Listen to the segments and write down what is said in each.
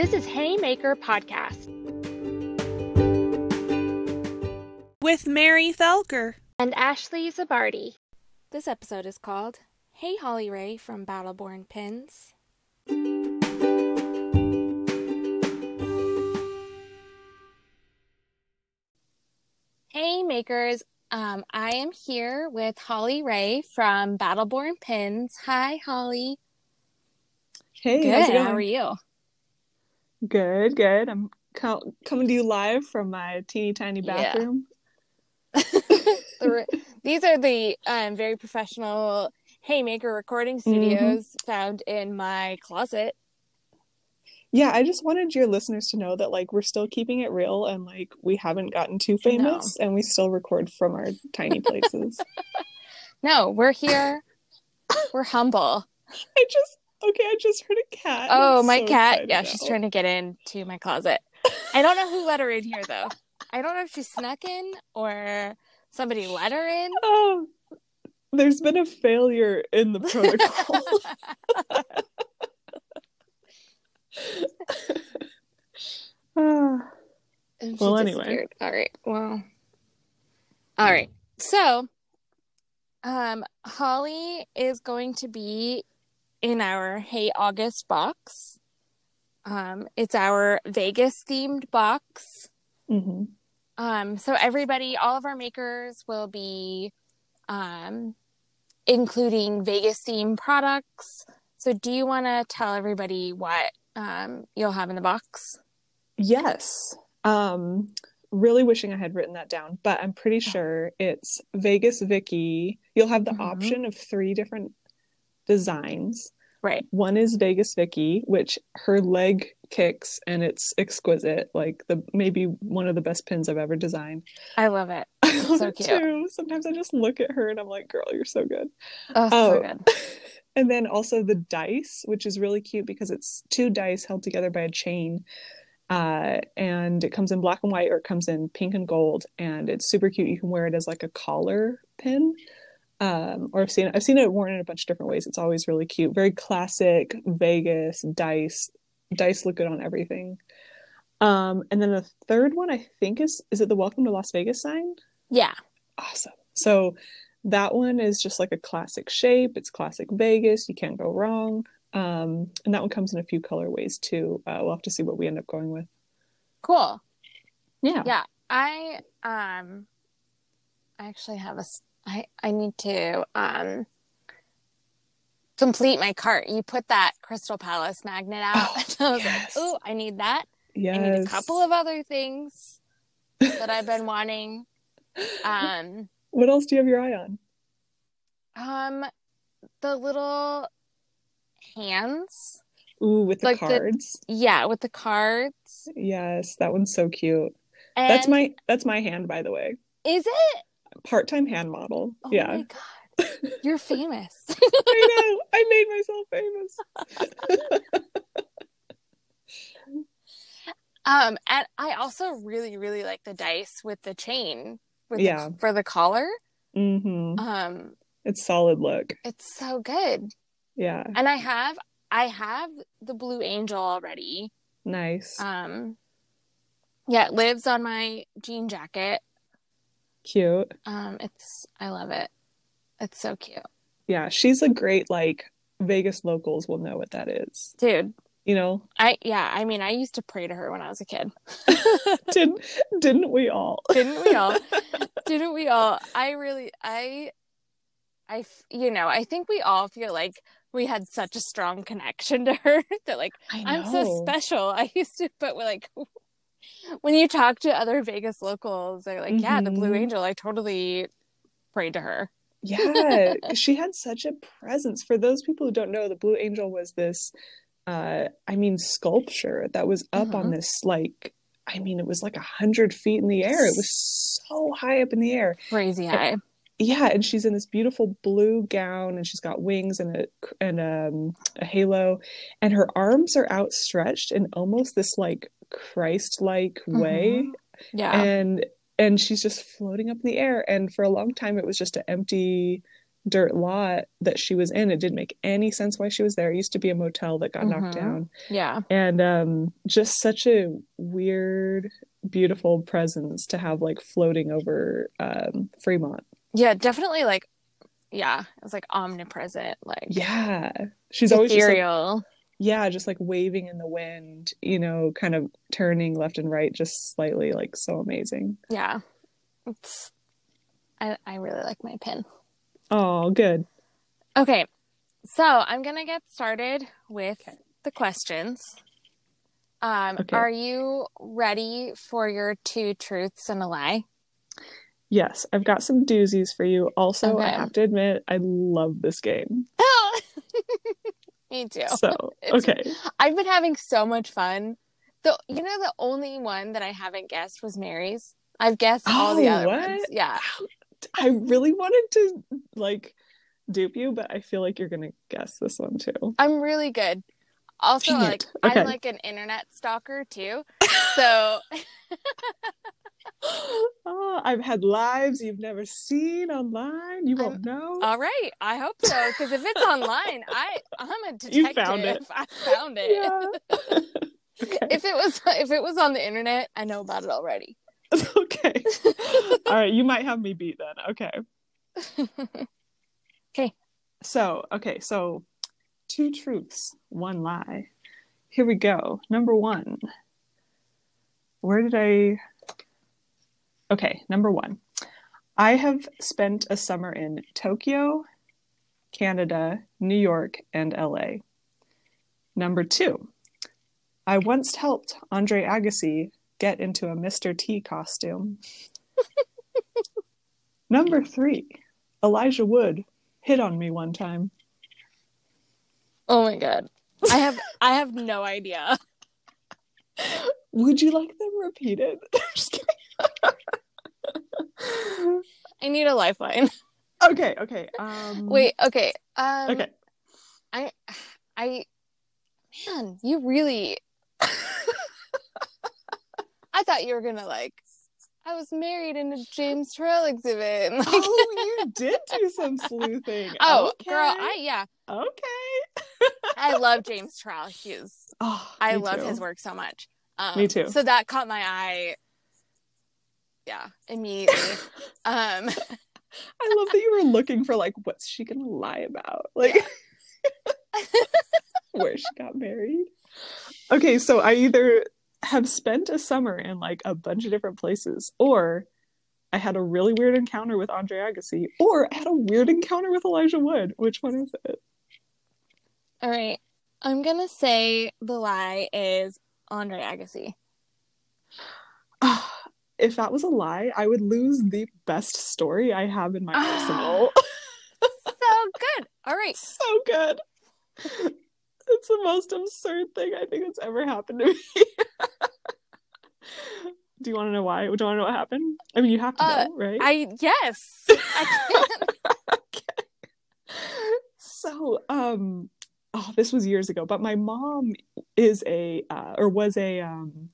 This is Haymaker Podcast with Mary Thelker and Ashley Zabardi. This episode is called Hey Holly Ray from Battleborn Pins. Hey makers, um, I am here with Holly Ray from Battleborn Pins. Hi, Holly. Hey, good. How are you? Good, good. I'm co- coming to you live from my teeny tiny bathroom. Yeah. These are the um, very professional Haymaker recording mm-hmm. studios mm-hmm. found in my closet. Yeah, I just wanted your listeners to know that like we're still keeping it real and like we haven't gotten too famous no. and we still record from our tiny places. no, we're here. we're humble. I just okay, I just heard a cat. Oh, my so cat. Yeah, now. she's trying to get into my closet. I don't know who let her in here though. I don't know if she snuck in or somebody let her in. Oh, there's been a failure in the protocol. well, anyway. All right. Well. All right. So, um, Holly is going to be in our Hey August box. Um, it's our Vegas themed box. Mm-hmm. Um, so everybody, all of our makers will be um, including Vegas themed products. So, do you want to tell everybody what um, you'll have in the box? Yes. Um, really wishing I had written that down, but I'm pretty sure it's Vegas Vicky. You'll have the mm-hmm. option of three different designs. Right. One is Vegas Vicky, which her leg kicks and it's exquisite. Like the maybe one of the best pins I've ever designed. I love it. I love so it cute. Too. Sometimes I just look at her and I'm like, girl, you're so good. Oh, so oh. good. and then also the dice, which is really cute because it's two dice held together by a chain. Uh, and it comes in black and white or it comes in pink and gold and it's super cute you can wear it as like a collar pin um, or I've seen it, I've seen it worn in a bunch of different ways. It's always really cute, very classic Vegas dice. Dice look good on everything. Um, and then the third one I think is is it the Welcome to Las Vegas sign? Yeah. Awesome. So that one is just like a classic shape. It's classic Vegas. You can't go wrong. Um, and that one comes in a few colorways too. Uh, we'll have to see what we end up going with. Cool. Yeah. Yeah. I um I actually have a I I need to um complete my cart. You put that Crystal Palace magnet out. Oh, I was yes. like, oh, I need that. Yes. I need a couple of other things that I've been wanting. Um what else do you have your eye on? Um the little hands. Ooh, with the like cards. The, yeah, with the cards. Yes, that one's so cute. And that's my that's my hand by the way. Is it? Part-time hand model. Oh yeah. my god. You're famous. I know. I made myself famous. um and I also really really like the dice with the chain with yeah. The, for the collar. Mhm. Um it's solid look. It's so good. Yeah. And I have I have the blue angel already. Nice. Um yeah, it lives on my jean jacket. Cute. Um, it's I love it. It's so cute. Yeah, she's a great like Vegas locals will know what that is. Dude. You know? I yeah, I mean I used to pray to her when I was a kid. didn't didn't we all? didn't we all? didn't we all? I really I I you know, I think we all feel like we had such a strong connection to her that like I'm so special. I used to but we're like when you talk to other Vegas locals, they're like, mm-hmm. "Yeah, the Blue mm-hmm. Angel. I totally prayed to her." Yeah, she had such a presence. For those people who don't know, the Blue Angel was this, uh, I mean, sculpture that was up on this like, I mean, it was like a hundred feet in the air. It was so high up in the air, crazy high. And, yeah, and she's in this beautiful blue gown, and she's got wings and a and um, a halo, and her arms are outstretched in almost this like Christ-like way. Mm-hmm. Yeah. And and she's just floating up in the air and for a long time it was just an empty dirt lot that she was in. It didn't make any sense why she was there. It used to be a motel that got knocked Mhm. down. Yeah. And um just such a weird, beautiful presence to have like floating over um Fremont. Yeah, definitely like yeah, it was like omnipresent, like Yeah. She's always just like, ethereal. Yeah, just like waving in the wind, you know, kind of turning left and right just slightly, like so amazing. yeah. It's I I really like my pin. Oh, good. Okay. So, I'm going to get started with Okay. the questions. Um Okay. are you ready for your two truths and a lie? Yes, I've got some doozies for you. Also, I have to admit, I love this game. Me too. So, It's- okay. I've been having so much fun. The you know the only one that I haven't guessed was Mary's. I've guessed all the Oh, other what? ones. Yeah. I really wanted to like dupe you, but I feel like you're gonna guess this one too. I'm really good. Also, like. Okay. I'm like an internet stalker too. So Oh, I've had lives you've never seen online. You won't know. all right, I hope so. Because if it's online, I I'm a detective. You found it. I found it. yeah. okay. If it was if it was on the internet, I know about it already. okay. All right, you might have me beat then. Okay. Okay. So, okay, so two truths, one lie. Here we go. Number one. Where did I. Okay, number one. I have spent a summer in Tokyo, Canada, New York, and LA. Number two. I once helped Andre Agassi get into a Mr. T costume. Number three. Elijah Wood hit on me one time. Oh my god, I have I have no idea. Would you like them repeated? I need a lifeline. okay, okay. Um, Wait, okay. Um, Okay. I, I, man, you really. I thought you were gonna like. I was married in a James Turrell exhibit. Like, Oh, you did do some sleuthing. oh, okay. girl, I yeah, Okay. I love James Turrell. He's Oh, I love too. his work so much. Um, Me too. So that caught my eye. Yeah, immediately. um, I love that you were looking for like, what's she gonna lie about? Like, where she got married. Okay, so I either have spent a summer in like a bunch of different places, or I had a really weird encounter with Andre Agassi, or I had a weird encounter with Elijah Wood. Which one is it? all right, I'm gonna say the lie is Andre Agassi. If that was a lie, I would lose the best story I have in my arsenal. so good. All right. so good. It's the most absurd thing I think that's ever happened to me. Do you want to know why? Do you want to know what happened? I mean, you have to Uh, know, right? I yes. I okay. So, um, oh, this was years ago, but my mom is a uh, or was a um,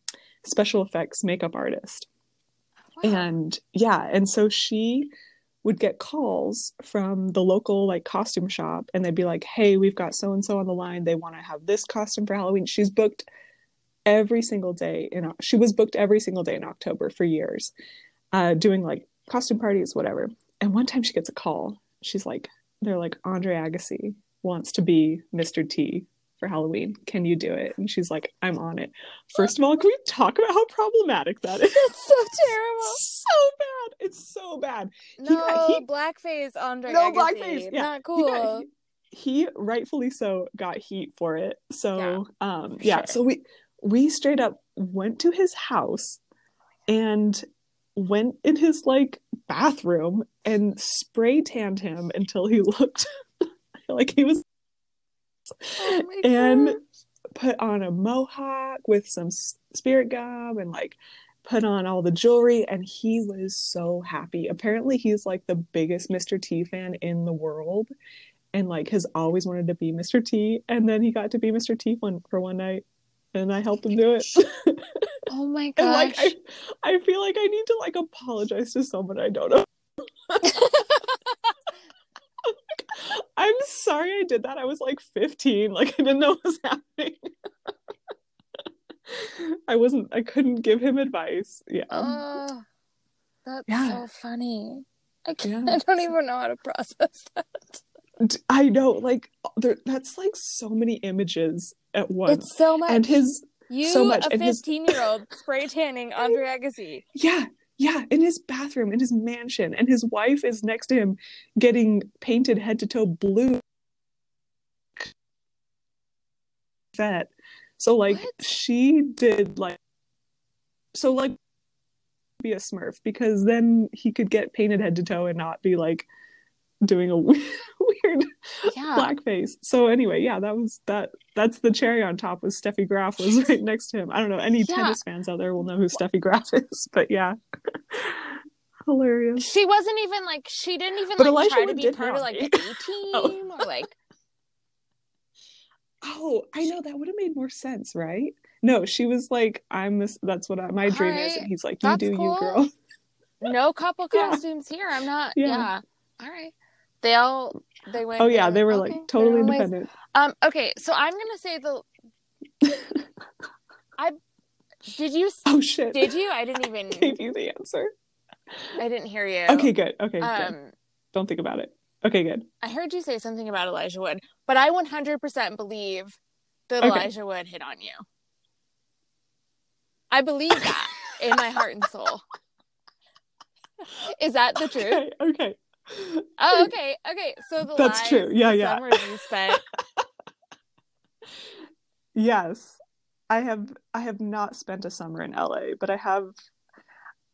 special effects makeup artist. And yeah and so she would get calls from the local like costume shop and they'd be like hey we've got so and so on the line. They want to have this costume for halloween. She's booked every single day in she was booked every single day in october for years uh doing like costume parties whatever. And one time she gets a call. She's like they're like andre agassi wants to be mr t for halloween can you do it and she's like i'm on it first of all can we talk about how problematic that is That's so terrible. so bad. It's so bad. No got- he- blackface, Andre. No Agassi. blackface, yeah. Not He, cool. got, he, he rightfully so got heat for it. So um yeah, sure. so we we straight up went to his house and went in his like bathroom and spray tanned him until he looked like he was Oh and God. put on a mohawk with some spirit gum and like put on all the jewelry and he was so happy apparently he's like the biggest mr t fan in the world and like has always wanted to be mr t and then he got to be mr t one for one night and i helped him do it Oh my and like gosh. I, I feel like i need to like apologize to someone i don't know I'm sorry I did that. I was like 15. Like I didn't know what was happening. I wasn't I couldn't give him advice. Yeah. Oh, that's Yeah. so funny. I can't. Yeah. I don't even know how to process that. I know like there, that's like so many images at once. It's so much. and his you, so much, a his- fifteen-year-old spray tanning Andre Agassi. yeah, yeah, in his bathroom in his mansion and his wife is next to him getting painted head to toe blue vet. So like What? she did like so like be a smurf because then he could get painted head to toe and not be like doing a weird Yeah. blackface. So anyway, yeah, that was that. That's the cherry on top. Was Steffi Graf was right next to him. I don't know any Yeah. tennis fans out there will know who Steffi Graf is, but yeah, hilarious. She wasn't even like she didn't even But like Elijah try to be part of like the team Oh. or like Oh, I know that would have made more sense, right? No, she was like, "I'm this. That's what I, my dream is," and he's like, "You that's do cool. you, girl." no couple Yeah. costumes here. I'm not. Yeah. Yeah. All right. They all they went. Oh yeah, they were okay, like totally ways. independent. Um. Okay. So I'm gonna say the. I did you Oh shit! did you? I didn't even. gave you the answer. I didn't hear you. Okay, good. Okay, good. Um. Don't think about it. Okay, good. I heard you say something about Elijah Wood, but I 100% believe that Okay. Elijah Wood hit on you. I believe that in my heart and soul. Is that the truth? Okay, okay. Oh, okay, okay. So the That's true. Yeah, yeah. You spent. Yes. I have I have not spent a summer in LA, but I have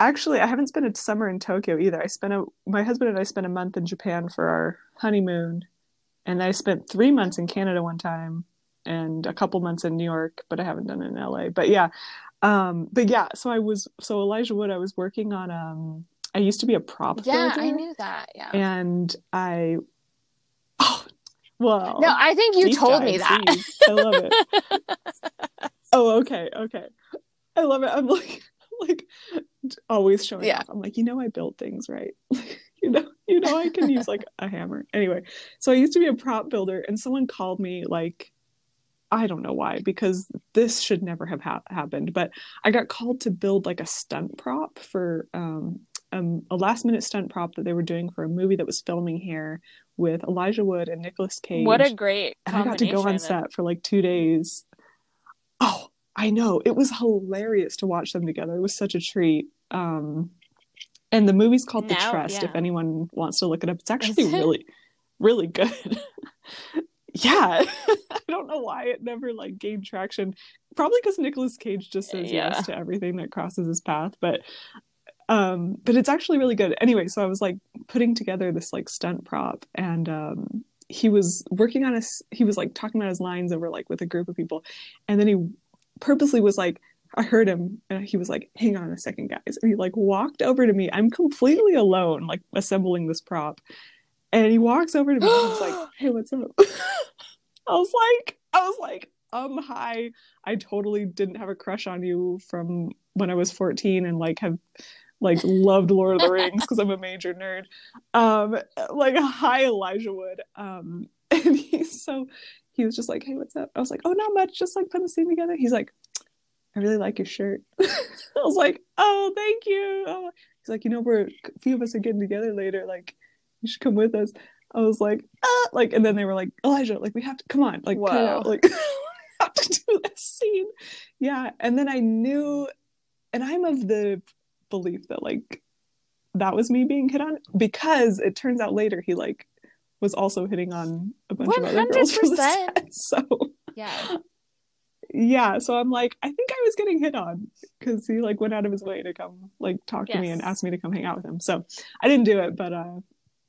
actually I haven't spent a summer in Tokyo either. I spent a my husband and I spent a month in Japan for our honeymoon and I spent 3 months in Canada one time and a couple months in New York, but I haven't done it in LA. But yeah. Um but yeah, so I was so Elijah Wood I was working on um I used to be a prop Yeah, I knew that. Yeah. and I Oh, well. No, I think you told me that. please. I love it. oh, okay, okay. I love it. I'm like, like always showing Yeah. off. I'm like, you know, I build things, right? you know, you know, I can use like a hammer. Anyway, so I used to be a prop builder, and someone called me like, I don't know why, because this should never have ha- happened. But I got called to build like a stunt prop for um, um, a last minute stunt prop that they were doing for a movie that was filming here with Elijah Wood and Nicolas Cage what a great and I got to go on set for like two days. Oh, I know. It was hilarious to watch them together. It was such a treat. Um, and the movie's called The Trust. yeah. If anyone wants to look it up, it's actually it? really, really good. yeah, I don't know why it never like gained traction. Probably because Nicolas Cage just says Yeah. yes to everything that crosses his path. But um, but it's actually really good. Anyway, so I was like putting together this like stunt prop, and um, he was working on his. He was like talking about his lines over like with a group of people, and then he purposely was like. I heard him and he was like, hang on a second, guys. And he like walked over to me. I'm completely alone, like assembling this prop. And he walks over to me and he's like, hey, what's up? I was like, I was like, um, hi. I totally didn't have a crush on you from when I was 14 and like have like loved Lord of the Rings because I'm a major nerd. Um, like hi Elijah Wood. Um, and he's so he was just like, hey, what's up? I was like, oh, not much, just like putting the scene together. He's like, I really like your shirt. I was like, oh, thank you. Oh. He's like, you know, we're a few of us are getting together later. Like, you should come with us. I was like, ah, like, and then they were like, Elijah, like, we have to come on, like, cut it Whoa. out, like, we have to do this scene. Yeah, and then I knew, and I'm of the belief that like that was me being hit on because it turns out later he like was also hitting on a bunch of other girls from the 100%. set. So Yeah. yeah, so I'm like, I think I was getting hit on because he like went out of his way to come like talk to me and ask me to come hang out with him. So I didn't do it, but uh,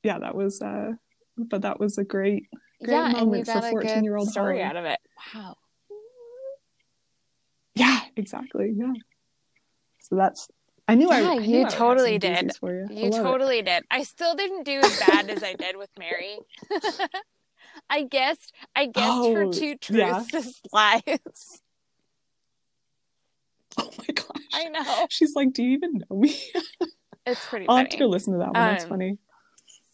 yeah, that was uh, but that was a great Great yeah, moment for got a good 14-year-old story Holly. out of it. Wow. yeah, exactly, yeah. So that's I knew I, Yeah, I you knew I totally did. For you, You love it. totally did. I still didn't do as bad as I did with Mary. I guessed I guessed her Oh, two yeah. truths as lies. Oh my gosh, I know. She's like, do you even know me? It's pretty I'll funny. have to go listen to that one. That's Um, funny.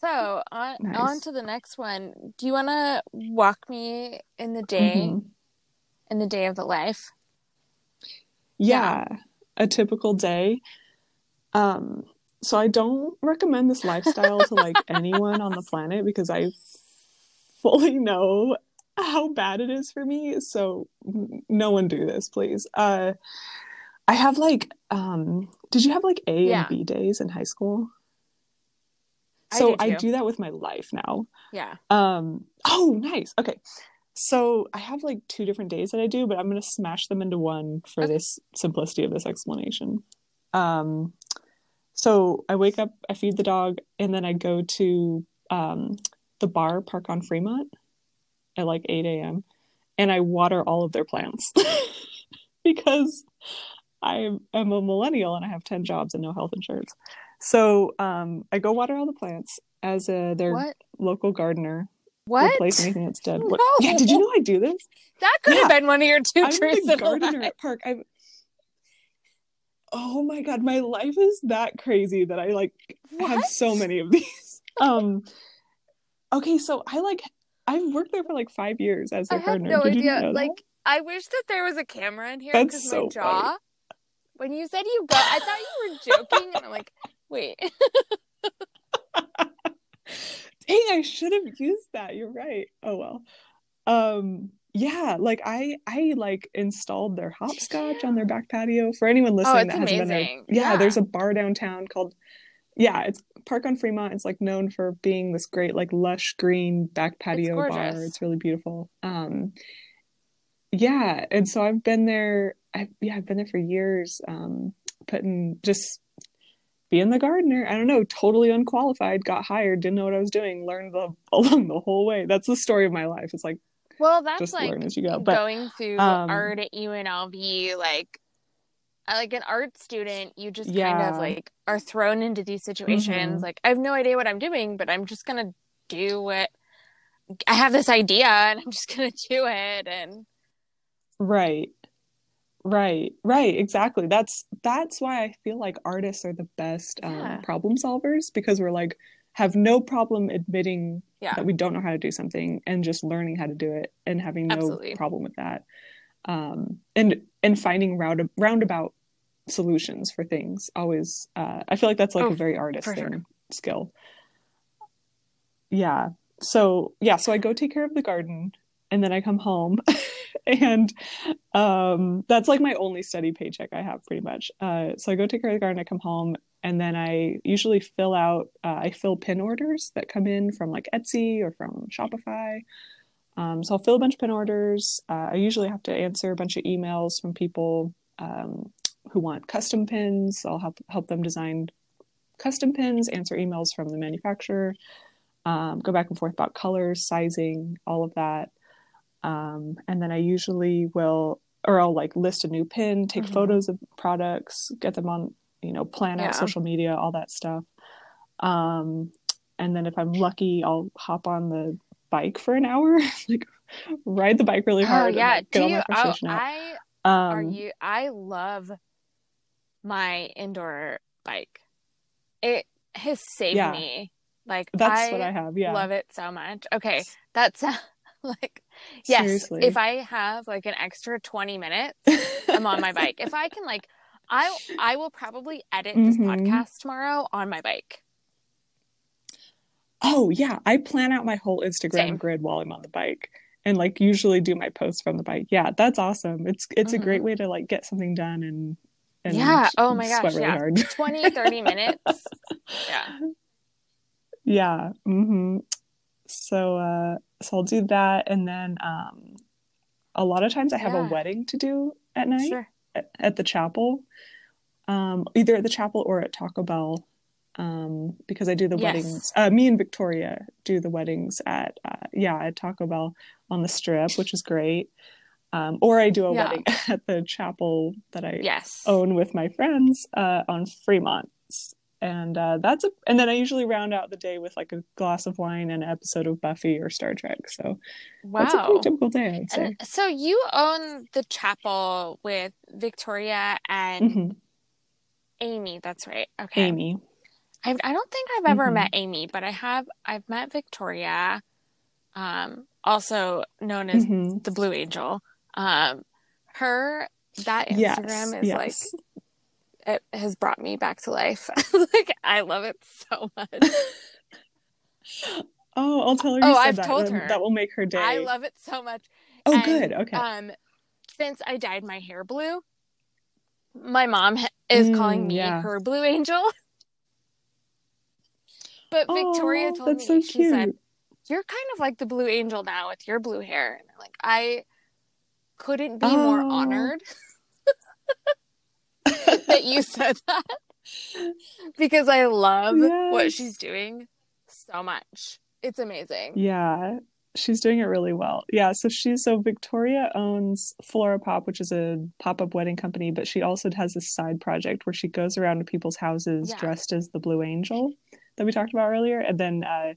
So on nice. on to the next one. Do you want to walk me in the day, mm-hmm. in the day of the life? Yeah, yeah, a typical day. Um, so I don't recommend this lifestyle to like anyone on the planet because I fully know how bad it is for me. So no one do this, please. Uh, I have like, um, did you have like A yeah. and B days in high school? So I, I do that with my life now. Yeah. Um. Oh, nice. Okay. So I have like two different days that I do, but I'm gonna smash them into one for okay. this simplicity of this explanation. Um. So I wake up, I feed the dog, and then I go to um, the bar park on Fremont at like 8 a.m. and I water all of their plants because I am a millennial and I have 10 jobs and no health insurance. So um, I go water all the plants as a, their what? local gardener. What? Replace anything that's dead. No. Yeah, did you know I do this? That could yeah. have been one of your 2 I'm truths. I'm a gardener at park. I've oh my god my life is that crazy that i like what? have so many of these um okay so i like i've worked there for like five years as a I gardener no Did idea like i wish that there was a camera in here because so my jaw funny. when you said you go i thought you were joking and i'm like wait dang i should have used that. You're right. Oh well. Um yeah like i i like installed their hopscotch on their back patio. For anyone oh, listening oh, that hasn't been there yeah, yeah, there's a bar downtown called yeah it's park on fremont. It's like known for being this great like lush green back patio it's bar it's really beautiful. Um yeah and so i've been there i yeah i've been there for years um putting just being the gardener i don't know totally unqualified got hired didn't know what i was doing learned the along the whole way that's the story of my life it's like well, that's like learn as you go. But, going through um, art at UNLV, like like an art student, you just yeah. kind of like are thrown into these situations. Mm-hmm. Like I have no idea what I'm doing, but I'm just gonna do what I have this idea, and I'm just gonna do it. And right, right, right, exactly. That's that's why I feel like artists are the best um, problem solvers because we're like have no problem admitting yeah. that we don't know how to do something and just learning how to do it and having no Absolutely. problem with that um, and and finding round roundabout solutions for things always uh, i feel like that's like oh, a very artist thing sure. skill yeah so yeah so i go take care of the garden and then i come home and um, that's like my only steady paycheck i have pretty much uh, so i go take care of the garden i come home and then I usually fill out uh, I fill pin orders that come in from like Etsy or from Shopify. Um, so I'll fill a bunch of pin orders. Uh, I usually have to answer a bunch of emails from people um, who want custom pins. I'll help help them design custom pins, answer emails from the manufacturer, um, go back and forth about colors, sizing, all of that. Um, and then I usually will, or I'll like list a new pin, take mm-hmm. photos of products, get them on you know, plan out social media, all that stuff. Um, and then if I'm lucky, I'll hop on the bike for an hour, like ride the bike really oh, hard. Oh, yeah. And, like, Do you, oh, I, um, are you, I love my indoor bike. It has saved yeah. me. Like that's I what I have. Yeah. Love it so much. Okay. That's like, yes, Seriously. if I have like an extra 20 minutes, I'm on my bike. If I can like I I will probably edit this mm-hmm. podcast tomorrow on my bike. Oh yeah, I plan out my whole Instagram Same. grid while I'm on the bike and like usually do my posts from the bike. Yeah, that's awesome. It's it's mm-hmm. a great mm-hmm. way to like get something done and, and Yeah, oh my gosh, really yeah. Hard. 20 30 minutes. yeah. Yeah. Mhm. So uh so I'll do that and then um a lot of times I have yeah. a wedding to do at night. Sure at, the chapel, um, either at the chapel or at Taco Bell, um, because I do the yes. weddings. Uh, me and Victoria do the weddings at uh, yeah at Taco Bell on the Strip, which is great. Um, or I do a yeah. wedding at the chapel that I yes. own with my friends uh, on Fremont and uh, that's a and then i usually round out the day with like a glass of wine and an episode of buffy or star trek so wow that's a pretty typical day i'd say and so you own the chapel with victoria and mm-hmm. amy that's right okay amy I, I don't think I've ever Mhm. met Amy, but I have. I've met Victoria, um, also known as Mhm. the Blue Angel. Um, her that Yes, Instagram is yes. like it has brought me back to life. like I love it so much. Oh, I'll tell her you Oh, said I've that. told That- her. That will make her day. I love it so much. oh, and, good. Okay. Um, since I dyed my hair blue, my mom is calling Mm, me yeah. her blue angel. But Victoria told me so she said, "You're kind of like the blue angel now with your blue hair." And I'm like, I couldn't be more Oh. honored that you said that because I love what she's doing so much. It's amazing. Yeah, she's doing it really well. Yeah, so she's so Victoria owns Flora Pop, which is a pop-up wedding company, but she also has this side project where she goes around to people's houses Yeah. dressed as the Blue Angel that we talked about earlier, and then uh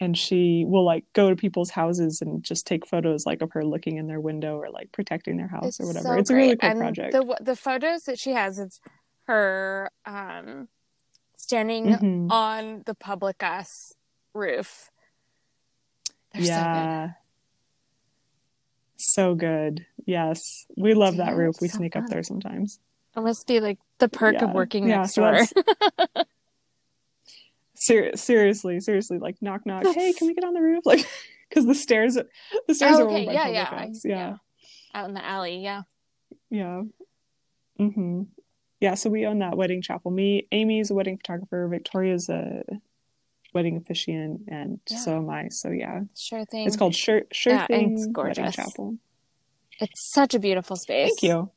and she will like go to people's houses and just take photos like of her looking in their window or like protecting their house or whatever. so it's a really cool and project. The the photos that she has, it's her um, standing Mhm. on the PublicUs roof. They're so good. yeah. So good. Yes. We love that roof. We so sneak up there sometimes. It must be like the perk of working Yeah, next so door. Ser- seriously, seriously, like knock knock. Hey, can we get on the roof? Like, because the stairs, the stairs Oh, are okay, by yeah, yeah, I- house. Yeah, Out in the alley, yeah. yeah. Mm-hmm. Yeah. So we own that wedding chapel. Me, Amy's a wedding photographer. Victoria's a wedding officiant, and Yeah. so am I. So yeah, Sure thing. it's called Sure Sure Yeah, Thing it's Wedding gorgeous. Chapel. It's such a beautiful space. Thank you.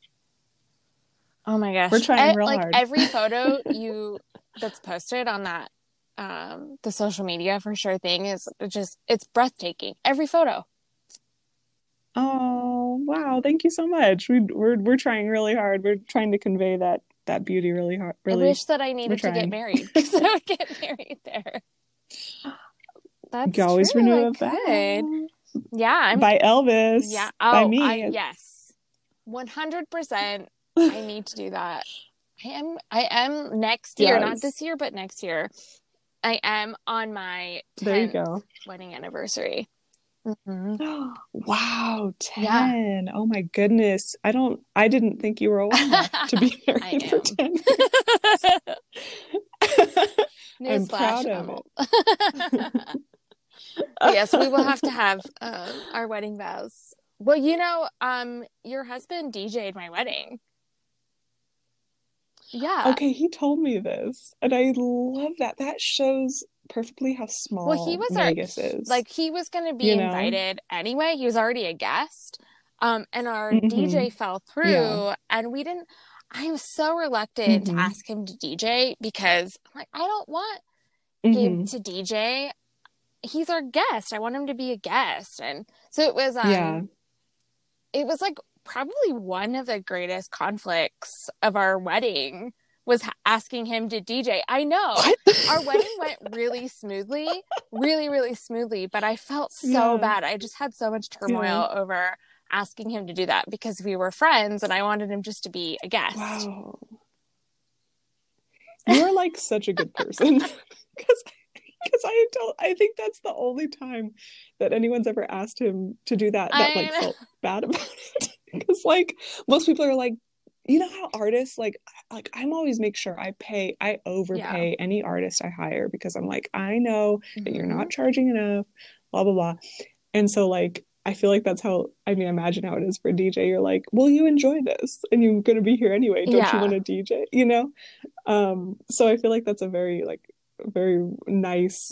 Oh my gosh. We're trying E- real like hard. every photo you that's posted on that um the social media for sure thing is just it's breathtaking. Every photo. Oh wow! Thank you so much. We, we're we're trying really hard. We're trying to convey that that beauty really hard. Really, I wish that I needed to get married because I would get married there. That's you always true. renew a vow. Yeah, I'm by Elvis. yeah. by Oh, me. I, yes. 100% I need to do that. I am I am next year, not this year, but next year. I am on my 10th There you go. wedding anniversary. Mhm. wow, Yeah. ten. Oh my goodness. I don't. I didn't think you were old enough to be married for am. ten. I'm proud of old. But yes, we will have to have um, our wedding vows. Well, you know, um, your husband DJ'd my wedding. Yeah. Okay, he told me this, and I love that. That shows perfectly how small Well, he was our- Vegas is. Like he was going to be You know? invited anyway. He was already a guest. Um, and our Mhm. DJ fell through, Yeah. and we didn't. I was so reluctant Mhm. to ask him to DJ because I'm like, I don't want Mhm. Gabe to DJ. He's our guest. I want him to be a guest, and so it was. Um, Yeah. it was like probably one of the greatest conflicts of our wedding was asking him to DJ. I know our wedding went really smoothly, really, really smoothly, but I felt so Yeah. bad. I just had so much turmoil over asking him to do that because we were friends and I wanted him just to be a guest. Wow. You're like such a good person. Because because I don't I think that's the only time that anyone's ever asked him to do that that like know. felt bad about it. Because like most people are like, you know how artists like like I'm always make sure I pay I overpay any artist I hire because I'm like, I know that you're not charging enough, blah blah blah. And so like I feel like that's how I mean imagine how it is for a DJ. You're like, well you enjoy this and you're gonna be here anyway. Don't Yeah. you want to DJ? You know? Um so I feel like that's a very like very nice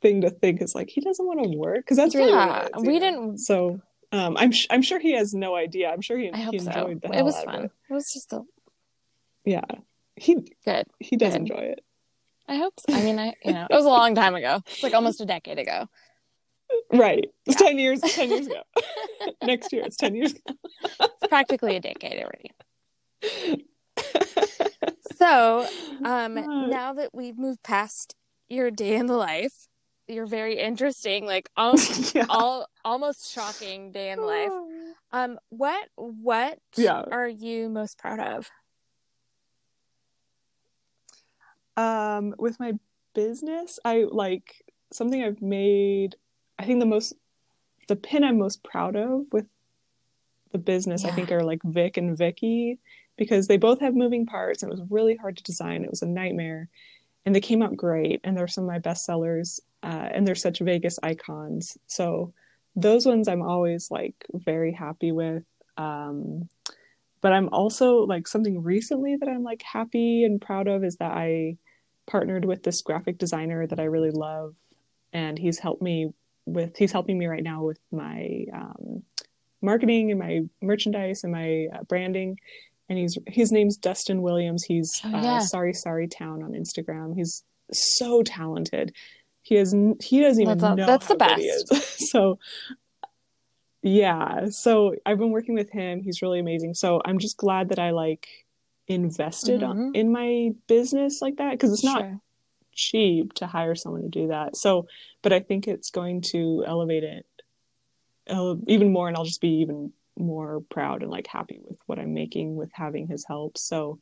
thing to think is like he doesn't want to work because that's really Yeah, what it is, we know? didn't- so um I'm sh- I'm sure he has no idea. I'm sure he, I hope he so. enjoyed the It was fun. it. It was just a Yeah. He good. he does Good. enjoy it. I hope so. I mean, I you know, it was a long time ago. It's like almost a decade ago. Right. It's Yeah. 10 years 10 years ago. Next year it's 10 years ago. It's practically a decade already. So, um, Uh, now that we've moved past your day in the life, your very interesting, like all, yeah. all almost shocking day in life. Um, what what Yeah. are you most proud of? Um, with my business, I like something I've made. I think the most, the pin I'm most proud of with the business, yeah. I think, are like Vic and Vicky because they both have moving parts. And it was really hard to design. It was a nightmare, and they came out great. And they're some of my best sellers. Uh, and they're such Vegas icons. So those ones I'm always like very happy with. Um, but I'm also like something recently that I'm like happy and proud of is that I partnered with this graphic designer that I really love, and he's helped me with he's helping me right now with my um, marketing and my merchandise and my uh, branding. And he's his name's Dustin Williams. He's oh, yeah. uh, Sorry Sorry Town on Instagram. He's so talented. He has he doesn't even that's, know that's the best. Is. so yeah so i've been working with him he's really amazing so i'm just glad that i like invested mm-hmm. in my business like that because it's not sure. cheap to hire someone to do that so but i think it's going to elevate it uh, even more and i'll just be even more proud and like happy with what i'm making with having his help so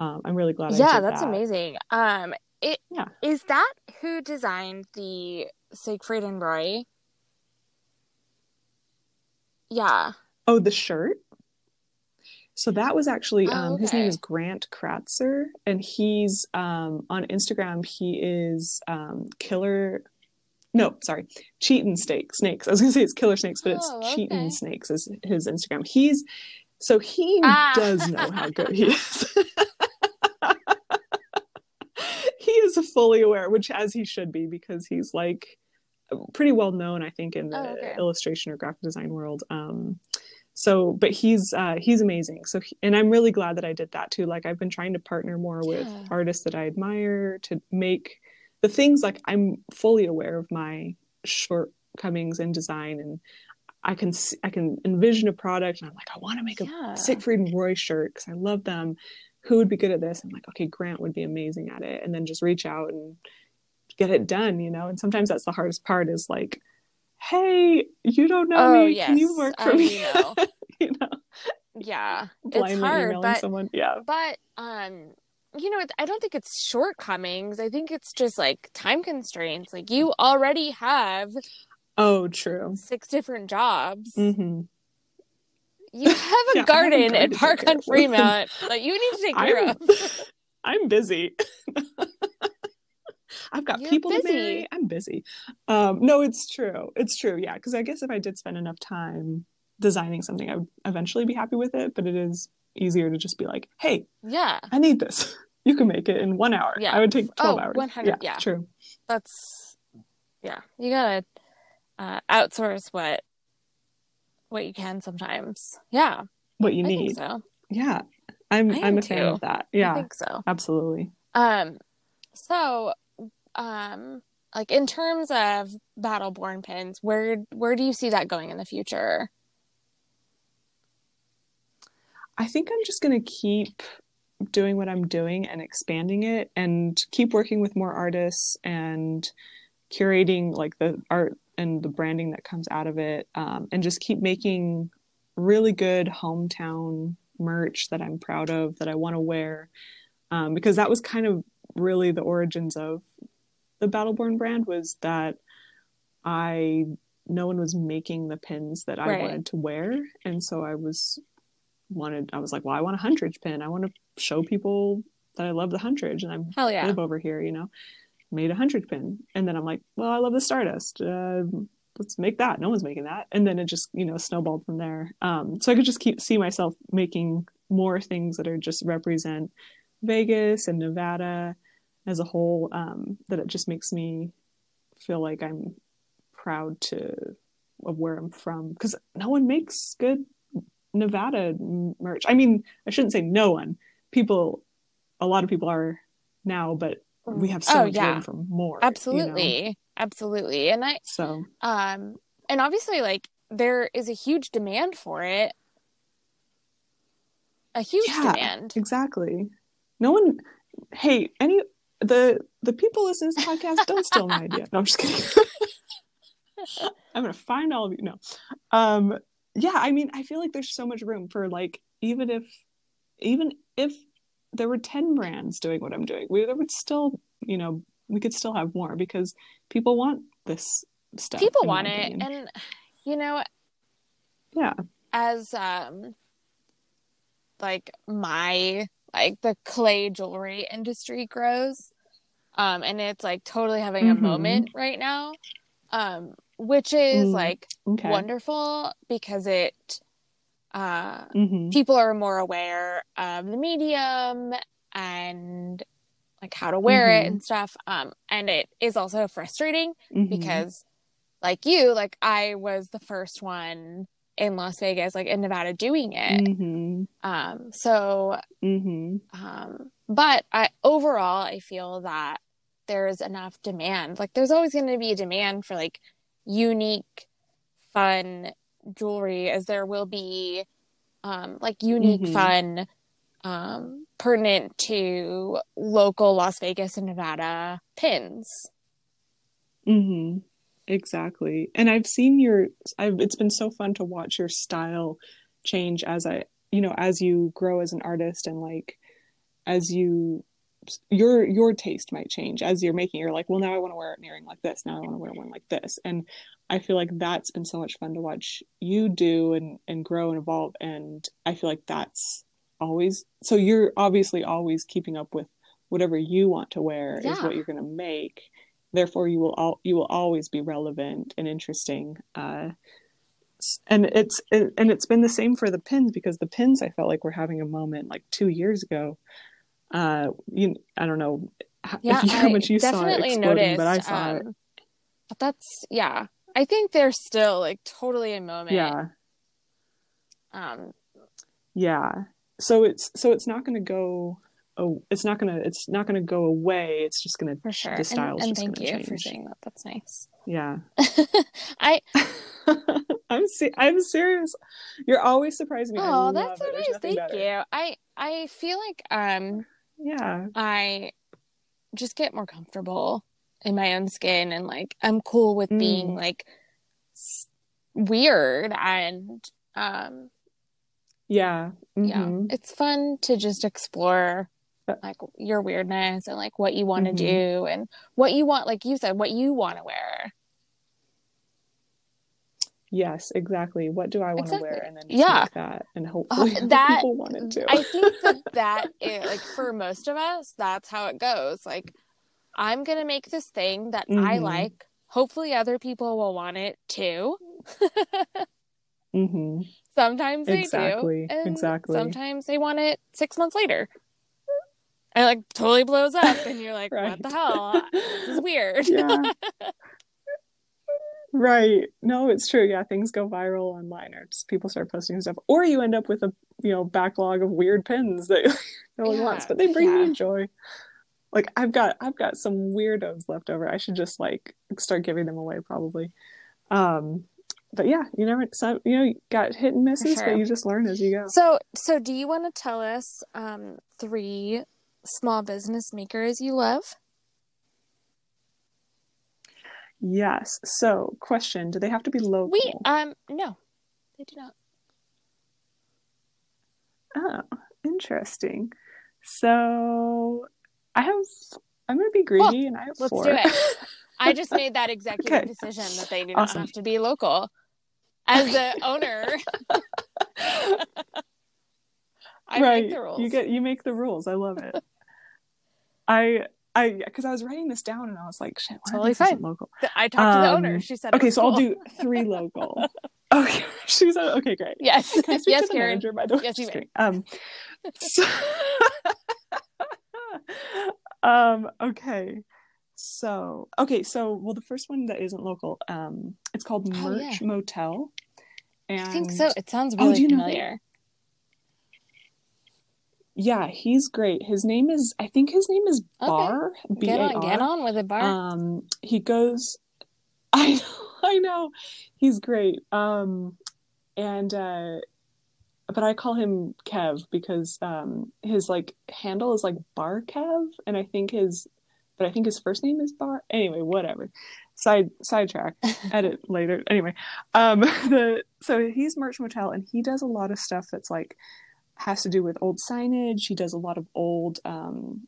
um, i'm really glad yeah that's that. amazing um it yeah. is that who designed the siegfried and roy yeah. Oh, the shirt? So that was actually um, oh, okay. his name is Grant Kratzer, and he's um, on Instagram. He is um, killer. No, sorry, Cheatin' Snakes. Snakes. I was gonna say it's Killer Snakes, but it's oh, okay. Cheatin' Snakes is his Instagram. He's so he ah. does know how good he is. he is fully aware, which as he should be, because he's like pretty well known, I think, in the oh, okay. illustration or graphic design world. Um, so, but he's uh, he's amazing. So, he, and I'm really glad that I did that too. Like, I've been trying to partner more yeah. with artists that I admire to make the things like I'm fully aware of my shortcomings in design and I can I can envision a product and I'm like I want to make a yeah. Siegfried and Roy shirt because I love them. Who would be good at this? I'm like, okay, Grant would be amazing at it, and then just reach out and get it done, you know? And sometimes that's the hardest part is like, hey, you don't know oh, me. Yes. Can you work for um, me? You know. you know? Yeah. it's hard, but, someone. Yeah. But um you know, I don't think it's shortcomings. I think it's just like time constraints. Like you already have Oh, true. Six different jobs. Mm-hmm. You have a yeah, garden at Park on Fremont that you need to take care I'm, of. I'm busy. I've got You're people busy. to marry. I'm busy. Um, no, it's true. It's true. Yeah, because I guess if I did spend enough time designing something, I would eventually be happy with it. But it is easier to just be like, "Hey, yeah, I need this. You can make it in one hour. Yeah, I would take twelve oh, hours. One hundred. Yeah, yeah, true. That's yeah. You gotta uh, outsource what what you can sometimes. Yeah, what you I need. so yeah, I'm I'm a too. fan of that. Yeah, I think so. Absolutely. Um, so um like in terms of battleborn pins where where do you see that going in the future i think i'm just going to keep doing what i'm doing and expanding it and keep working with more artists and curating like the art and the branding that comes out of it um, and just keep making really good hometown merch that i'm proud of that i want to wear um, because that was kind of really the origins of the Battleborn brand was that I no one was making the pins that I right. wanted to wear, and so I was wanted. I was like, well, I want a Huntridge pin. I want to show people that I love the Huntridge, and I'm Hell yeah. live over here, you know. Made a Huntridge pin, and then I'm like, well, I love the Stardust. Uh, let's make that. No one's making that, and then it just you know snowballed from there. Um, so I could just keep see myself making more things that are just represent Vegas and Nevada as a whole um, that it just makes me feel like I'm proud to of where I'm from because no one makes good Nevada merch. I mean, I shouldn't say no one. People, a lot of people are now, but we have so oh, much yeah. room for more. Absolutely, you know? absolutely, and I so um, and obviously, like there is a huge demand for it. A huge yeah, demand. Exactly. No one. Hey, any the the people listening to this podcast don't steal my idea. No, I'm just kidding. I'm gonna find all of you. No, um, yeah. I mean, I feel like there's so much room for like even if even if there were 10 brands doing what I'm doing. We there would still, you know, we could still have more because people want this stuff. People want it and you know yeah. As um like my like the clay jewelry industry grows um and it's like totally having a mm-hmm. moment right now um which is mm, like okay. wonderful because it uh mm-hmm. people are more aware of the medium and like how to wear mm-hmm. it and stuff um and it is also frustrating mm-hmm. because like you like I was the first one in Las Vegas, like in Nevada, doing it. Mm-hmm. Um, so, mm-hmm. um, but I overall, I feel that there's enough demand. Like, there's always going to be a demand for like unique, fun jewelry, as there will be, um, like unique, mm-hmm. fun, um, pertinent to local Las Vegas and Nevada pins. Mm-hmm. Exactly. And I've seen your I've it's been so fun to watch your style change as I you know, as you grow as an artist and like as you your your taste might change as you're making you're like well now i want to wear an earring like this now i want to wear one like this and i feel like that's been so much fun to watch you do and and grow and evolve and i feel like that's always so you're obviously always keeping up with whatever you want to wear yeah. is what you're going to make therefore you will all you will always be relevant and interesting uh, and it's and it's been the same for the pins because the pins I felt like were having a moment like two years ago. Uh, you, I don't know yeah, you, how much you saw it exploding, noticed, but I saw um, it. But that's yeah. I think they're still like totally a moment. Yeah. Um. Yeah. So it's so it's not going to go oh, it's not gonna it's not gonna go away. It's just gonna for sure. The styles and, and thank you change. for saying that. That's nice. Yeah. I I'm se- I'm serious. You're always surprising me. Oh, that's so nice. Thank better. you. I I feel like um yeah I just get more comfortable in my own skin and like I'm cool with mm. being like s- weird and um yeah mm-hmm. yeah it's fun to just explore like your weirdness and like what you want to mm-hmm. do and what you want like you said what you want to wear yes exactly. What do i want to exactly. wear and then yeah. that and hopefully uh, that people want it too. I think that that is, like for most of us that's how it goes. Like i'm gonna make this thing that mm-hmm. i like. Hopefully other people will want it too. Mm-hmm. sometimes they exactly. do exactly. sometimes they want it six months later. And like totally blows up and you're like right. what the hell? This is weird. Yeah right no it's true yeah things go viral online or just people start posting stuff or you end up with a you know backlog of weird pins that no one yeah. wants but they bring yeah. me joy like i've got i've got some weirdos left over i should just like start giving them away probably um but yeah you never so, you know you got hit and misses sure. but you just learn as you go so so do you want to tell us um three small business makers you love? Yes. So, question: Do they have to be local? We um no, they do not. Oh, interesting. So, I have. I'm going to be greedy, and I have let's four. do it. I just made that executive okay. decision that they do not awesome. have to be local. As the owner, I right. Make the rules. You get you make the rules. I love it. I I because I was writing this down and I was like, shit, totally fine. Local. I talked um, to the owner. Um, she said, okay, so cool. I'll do three local. okay, she said, okay, great. Yes, Can I speak yes, to the Karen. manager by the way. Yes, you may. Um, so, um, okay. So okay, so well, the first one that isn't local, um, it's called oh, Merch yeah. Motel. And I think so. It sounds oh, really oh, familiar yeah, he's great. His name is I think his name is Bar. Okay. Get on, get on with it, Bar. Um, he goes. I know, I know, he's great. Um, and uh, but I call him Kev because um his like handle is like Bar Kev, and I think his, but I think his first name is Bar. Anyway, whatever. Side sidetrack. Edit later. Anyway, um, the so he's Merch Motel, and he does a lot of stuff that's like has to do with old signage. He does a lot of old um,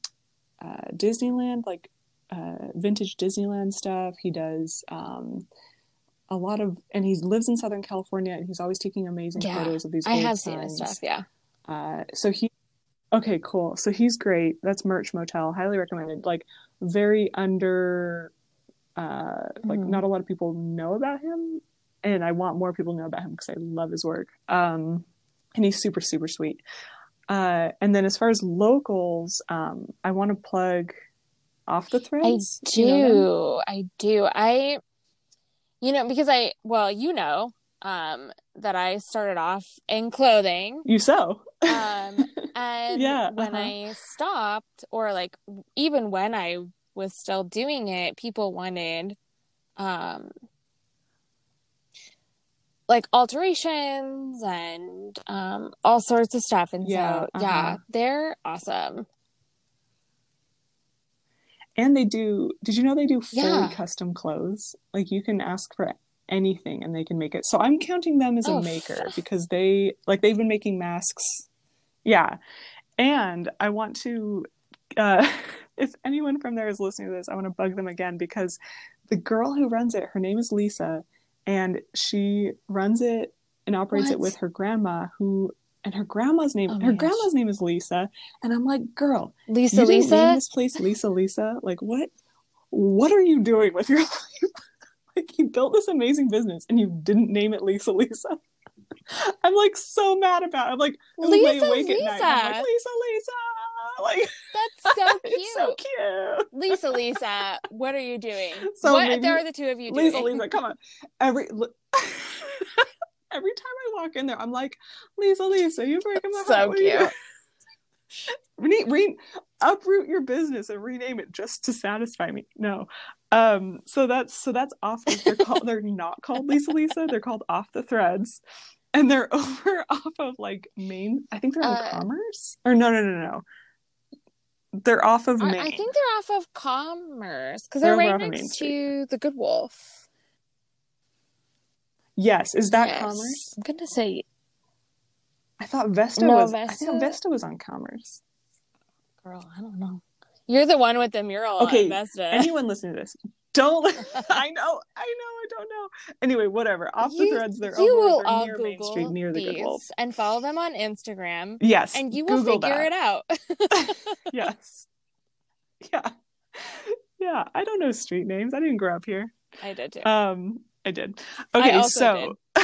uh, Disneyland, like uh, vintage Disneyland stuff. He does um, a lot of, and he lives in Southern California, and he's always taking amazing Yeah, photos of these. I old have seen his stuff. Yeah. Uh, so he, okay, cool. So he's great. That's Merch Motel. Highly recommended. Like very under, uh, like Mhm. not a lot of people know about him, and I want more people to know about him because I love his work. Um, and he's super super sweet. Uh, and then as far as locals, um, I want to plug off the threads. I do. You know? I do. I, you know, because I, well, you know, um, that I started off in clothing. You sew. Um, and Yeah, when uh-huh. I stopped, or like even when I was still doing it, people wanted, um, like alterations and um all sorts of stuff and Yeah, so yeah uh-huh. they're awesome And they do. Did you know they do fully Yeah. custom clothes? Like you can ask for anything and they can make it. So I'm counting them as a Oh, maker f- because they like they've been making masks. Yeah. And I want to uh if anyone from there is listening to this, I want to bug them again because the girl who runs it, her name is Lisa, and she runs it and operates it with her grandma who and her grandma's name Oh her gosh. grandma's name is Lisa. And I'm like, girl, lisa you didn't name lisa this place Lisa Lisa. Like what? What are you doing with your life? like you built this amazing business and you didn't name it Lisa Lisa. I'm like so mad about. It. I'm like lay Lisa at night. I'm like Lisa. Lisa Lisa. Like that's so cute so cute. lisa lisa what are you doing So what maybe- are the two of you doing Lisa Lisa, come on. Every every time I walk in there, I'm like Lisa Lisa, you breaking my So heart. You cute. re- re- uproot your business and rename it just to satisfy me. No. Um so that's so that's off they're called they're not called Lisa Lisa, they're called off the threads. And they're over off of like Main I think they're on Uh, Commerce. Or no no no no. They're off of I, Main. I think they're off of commerce because They're they're, right off of Main next to the good wolf yes, is that Yes. Commerce? i'm gonna say I thought Vesta No, was I Vesta- thought Vesta was on Commerce. girl i don't know you're the one with the mural Okay, on Vesta. anyone listening to this don't i know i know i don't know anyway whatever off the You- threads they're you over will all near Google main street near the good wolf and follow them on Instagram, yes and you will Google figure that. it out. yes yeah yeah i don't know street names i didn't grow up here I did too. um i did I okay also so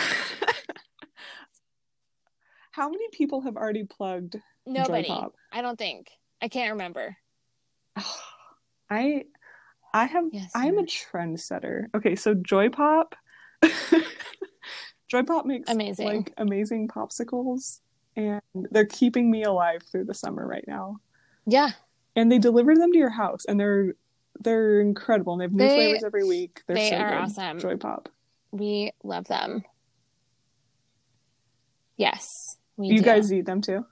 how many people have already plugged Nobody. I don't think. I can't remember. I I have Yes, I am a trendsetter. Okay, so Joy Pop Joy Pop makes Amazing. like amazing popsicles and they're keeping me alive through the summer right now. Yeah. And they deliver them to your house and they're they're incredible and they have new They- flavors every week. They're they so are good. awesome. Joy Pop. We love them. Yes. We you do. guys eat them too?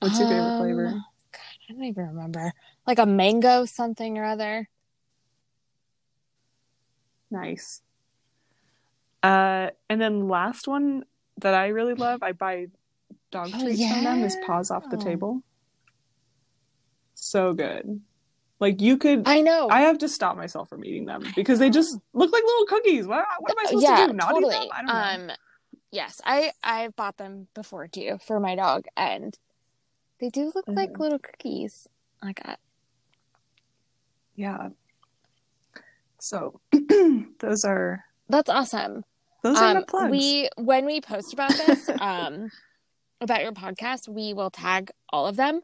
What's your favorite Um, flavor? God, I don't even remember. Like a mango something or other. Nice. Uh, and then last one that I really love, I buy dog Oh, treats from them is paws off the table. So good. Like you could I know. I have to stop myself from eating them because they just look like little cookies. What, what am I supposed yeah, to do? Not totally. eat them? I don't know. Um, yes, I I've bought them before too for my dog, and they do look like Mhm. little cookies. I got yeah. So those are that's awesome. those are my Um, plugs. we when we post about this, um, about your podcast, we will tag all of them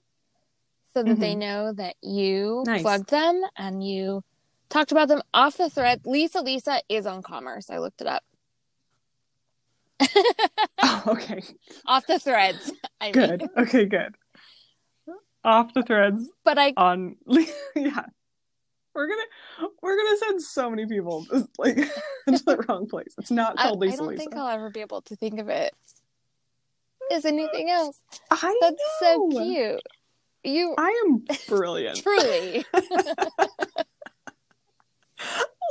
so that they know that you Nice. plugged them and you talked about them off the thread. Lisa Lisa is on Commerce. I looked it up. Oh, okay. off the threads. I Good. Mean. Okay, good. Off the threads But I on yeah. We're gonna we're gonna send so many people like into the wrong place. It's not called I Lisa I don't Lisa. think I'll ever be able to think of it as anything else. I That's so cute. You I am brilliant. truly.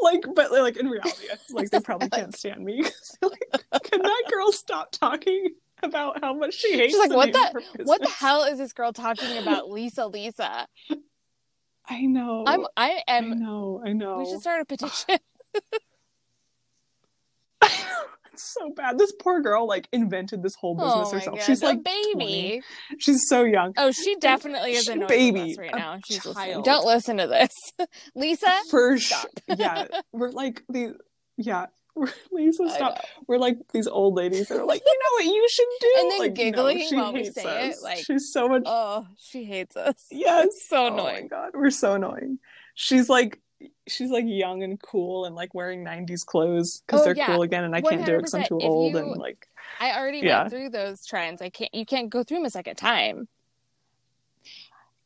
like, but like in reality, like they probably can't stand me. like, can that girl stop talking? about how much she hates. Me? She's like, what the what the hell is this girl talking about? Lisa, Lisa. I know. I'm I am. I know. I know. We should start a petition. it's so bad. This poor girl like invented this whole business oh herself. God, She's a like baby. 20. She's so young. Oh, she definitely is annoyed baby, right a now. She's listening. child. Don't listen to this, Lisa. For sure. Yeah. We're like the yeah. We're, Lisa, stop. We're like these old ladies that are like, you know what you should do? And then like, giggling no, she while we hates say it, like- she's so much Oh, she hates us. Yes. so Oh my annoying. god, we're so annoying. She's like she's like young and cool and like wearing 90s clothes because Oh, they're yeah. cool again and I can't do it because I'm too old you- and like I already Yeah. went through those trends. I can't. You can't go through them a second time.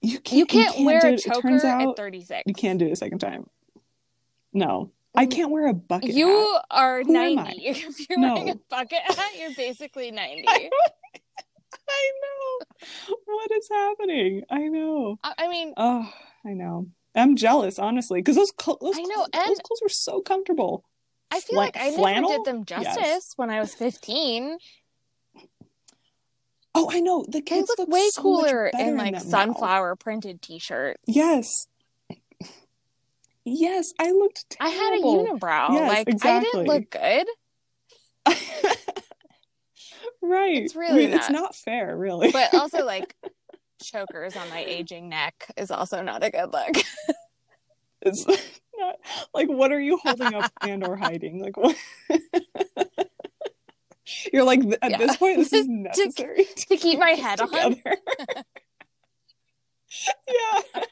you can't, You can't, wear do a it. It choker turns at out 36. you can't do it a second time. No. I can't wear a bucket hat. You are Who 90. If you're No. wearing a bucket hat, you're basically 90. I know. What is happening? I know. I, I mean, Oh, I know. I'm jealous, honestly, because those, cl- those, I know, clothes- those clothes were so comfortable. I feel Fla- like I never did them justice Yes. when I was 15. Oh, I know. The kids look look way so cooler in like them now. sunflower printed t-shirts. Yes. Yes, I looked terrible. I had a unibrow. Yes, like I didn't look good. right. It's really it's not. not fair, really. But also like chokers on my aging neck is also not a good look. it's not like what are you holding up and or hiding? Like what? You're like at Yeah. this point, this is necessary to, to keep my head us on. together. yeah.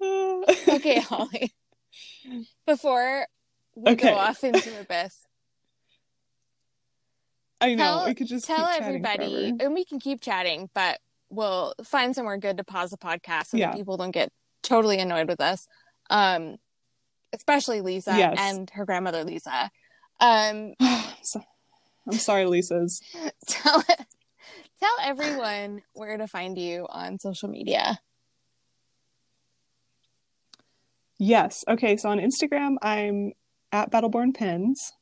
Okay, Holly. Before we Okay. go off into abyss, I know Tell- we could just tell keep everybody, forever. and we can keep chatting, but we'll find somewhere good to pause the podcast so Yeah. that people don't get totally annoyed with us. Um, especially Lisa Yes. and her grandmother Lisa. Um, I'm sorry, Lisa's. tell tell everyone where to find you on social media. Yes. Okay. So on Instagram, I'm at Battleborn Pins,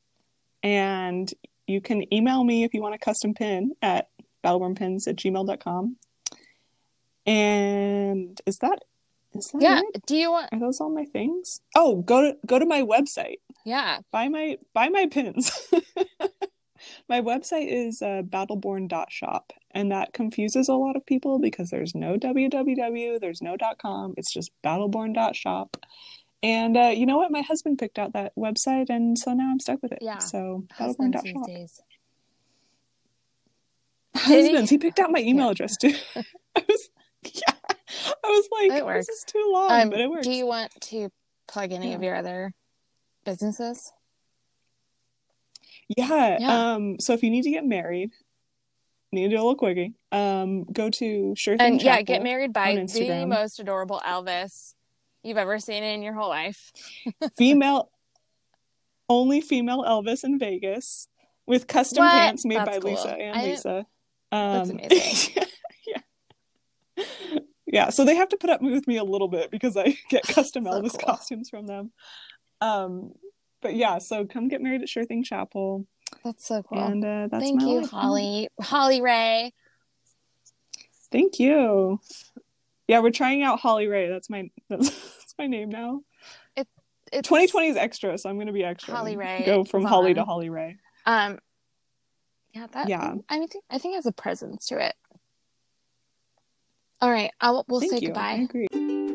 and you can email me if you want a custom pin at battlebornpins at gmail.com. And is that is that Yeah. it? Do you want? Are those all my things? Oh, go to go to my website. Yeah. Buy my buy my pins. my website is uh, battleborn.shop, and that confuses a lot of people because there's no www, there's no .com. It's just battleborn.shop. And uh, you know what? My husband picked out that website, and so now I'm stuck with it. Yeah. So Husbands battleborn.shop. days. Did he? Husbands. He picked out my email Yeah. address too. I was, yeah. I was like, It this is too long, Um, but it works. do you want to plug any Yeah. of your other businesses? Yeah. Yeah. Um, so if you need to get married, need to do a little quickie. Um, go to Sure Thing And yeah, get married by the most adorable Elvis you've ever seen in your whole life. Female, only female Elvis in Vegas with custom What? pants made That's by cool. Lisa and I Lisa. That's Um, amazing. yeah. Yeah. So they have to put up with me a little bit because I get custom So Elvis cool. costumes from them. Um, but yeah, so come get married at Sure Thing Chapel, That's so cool. and uh, that's Thank my you, life. Holly. Holly Ray. Thank you. Yeah, we're trying out Holly Ray. That's my that's, that's my name now. It's 2020 is extra, so I'm gonna be extra. Holly Ray Go from Holly to Holly Ray. Um, yeah, that. Yeah. I mean, I think it has a presence to it. All right, I'll, we'll Thank say you. I goodbye.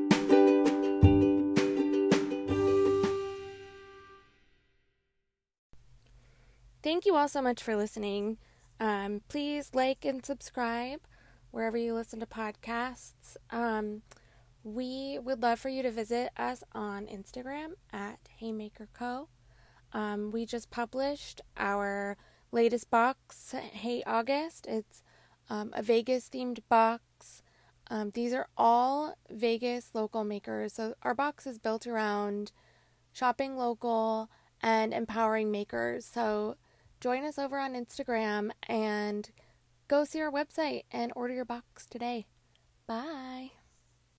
Thank you all so much for listening. Um, please like and subscribe wherever you listen to podcasts. Um, we would love for you to visit us on Instagram at Haymaker Co. Um, we just published our latest box, Hey August. It's um, a Vegas themed box. Um, these are all Vegas local makers. So our box is built around shopping local and empowering makers. So join us over on Instagram and go see our website and order your box today. Bye.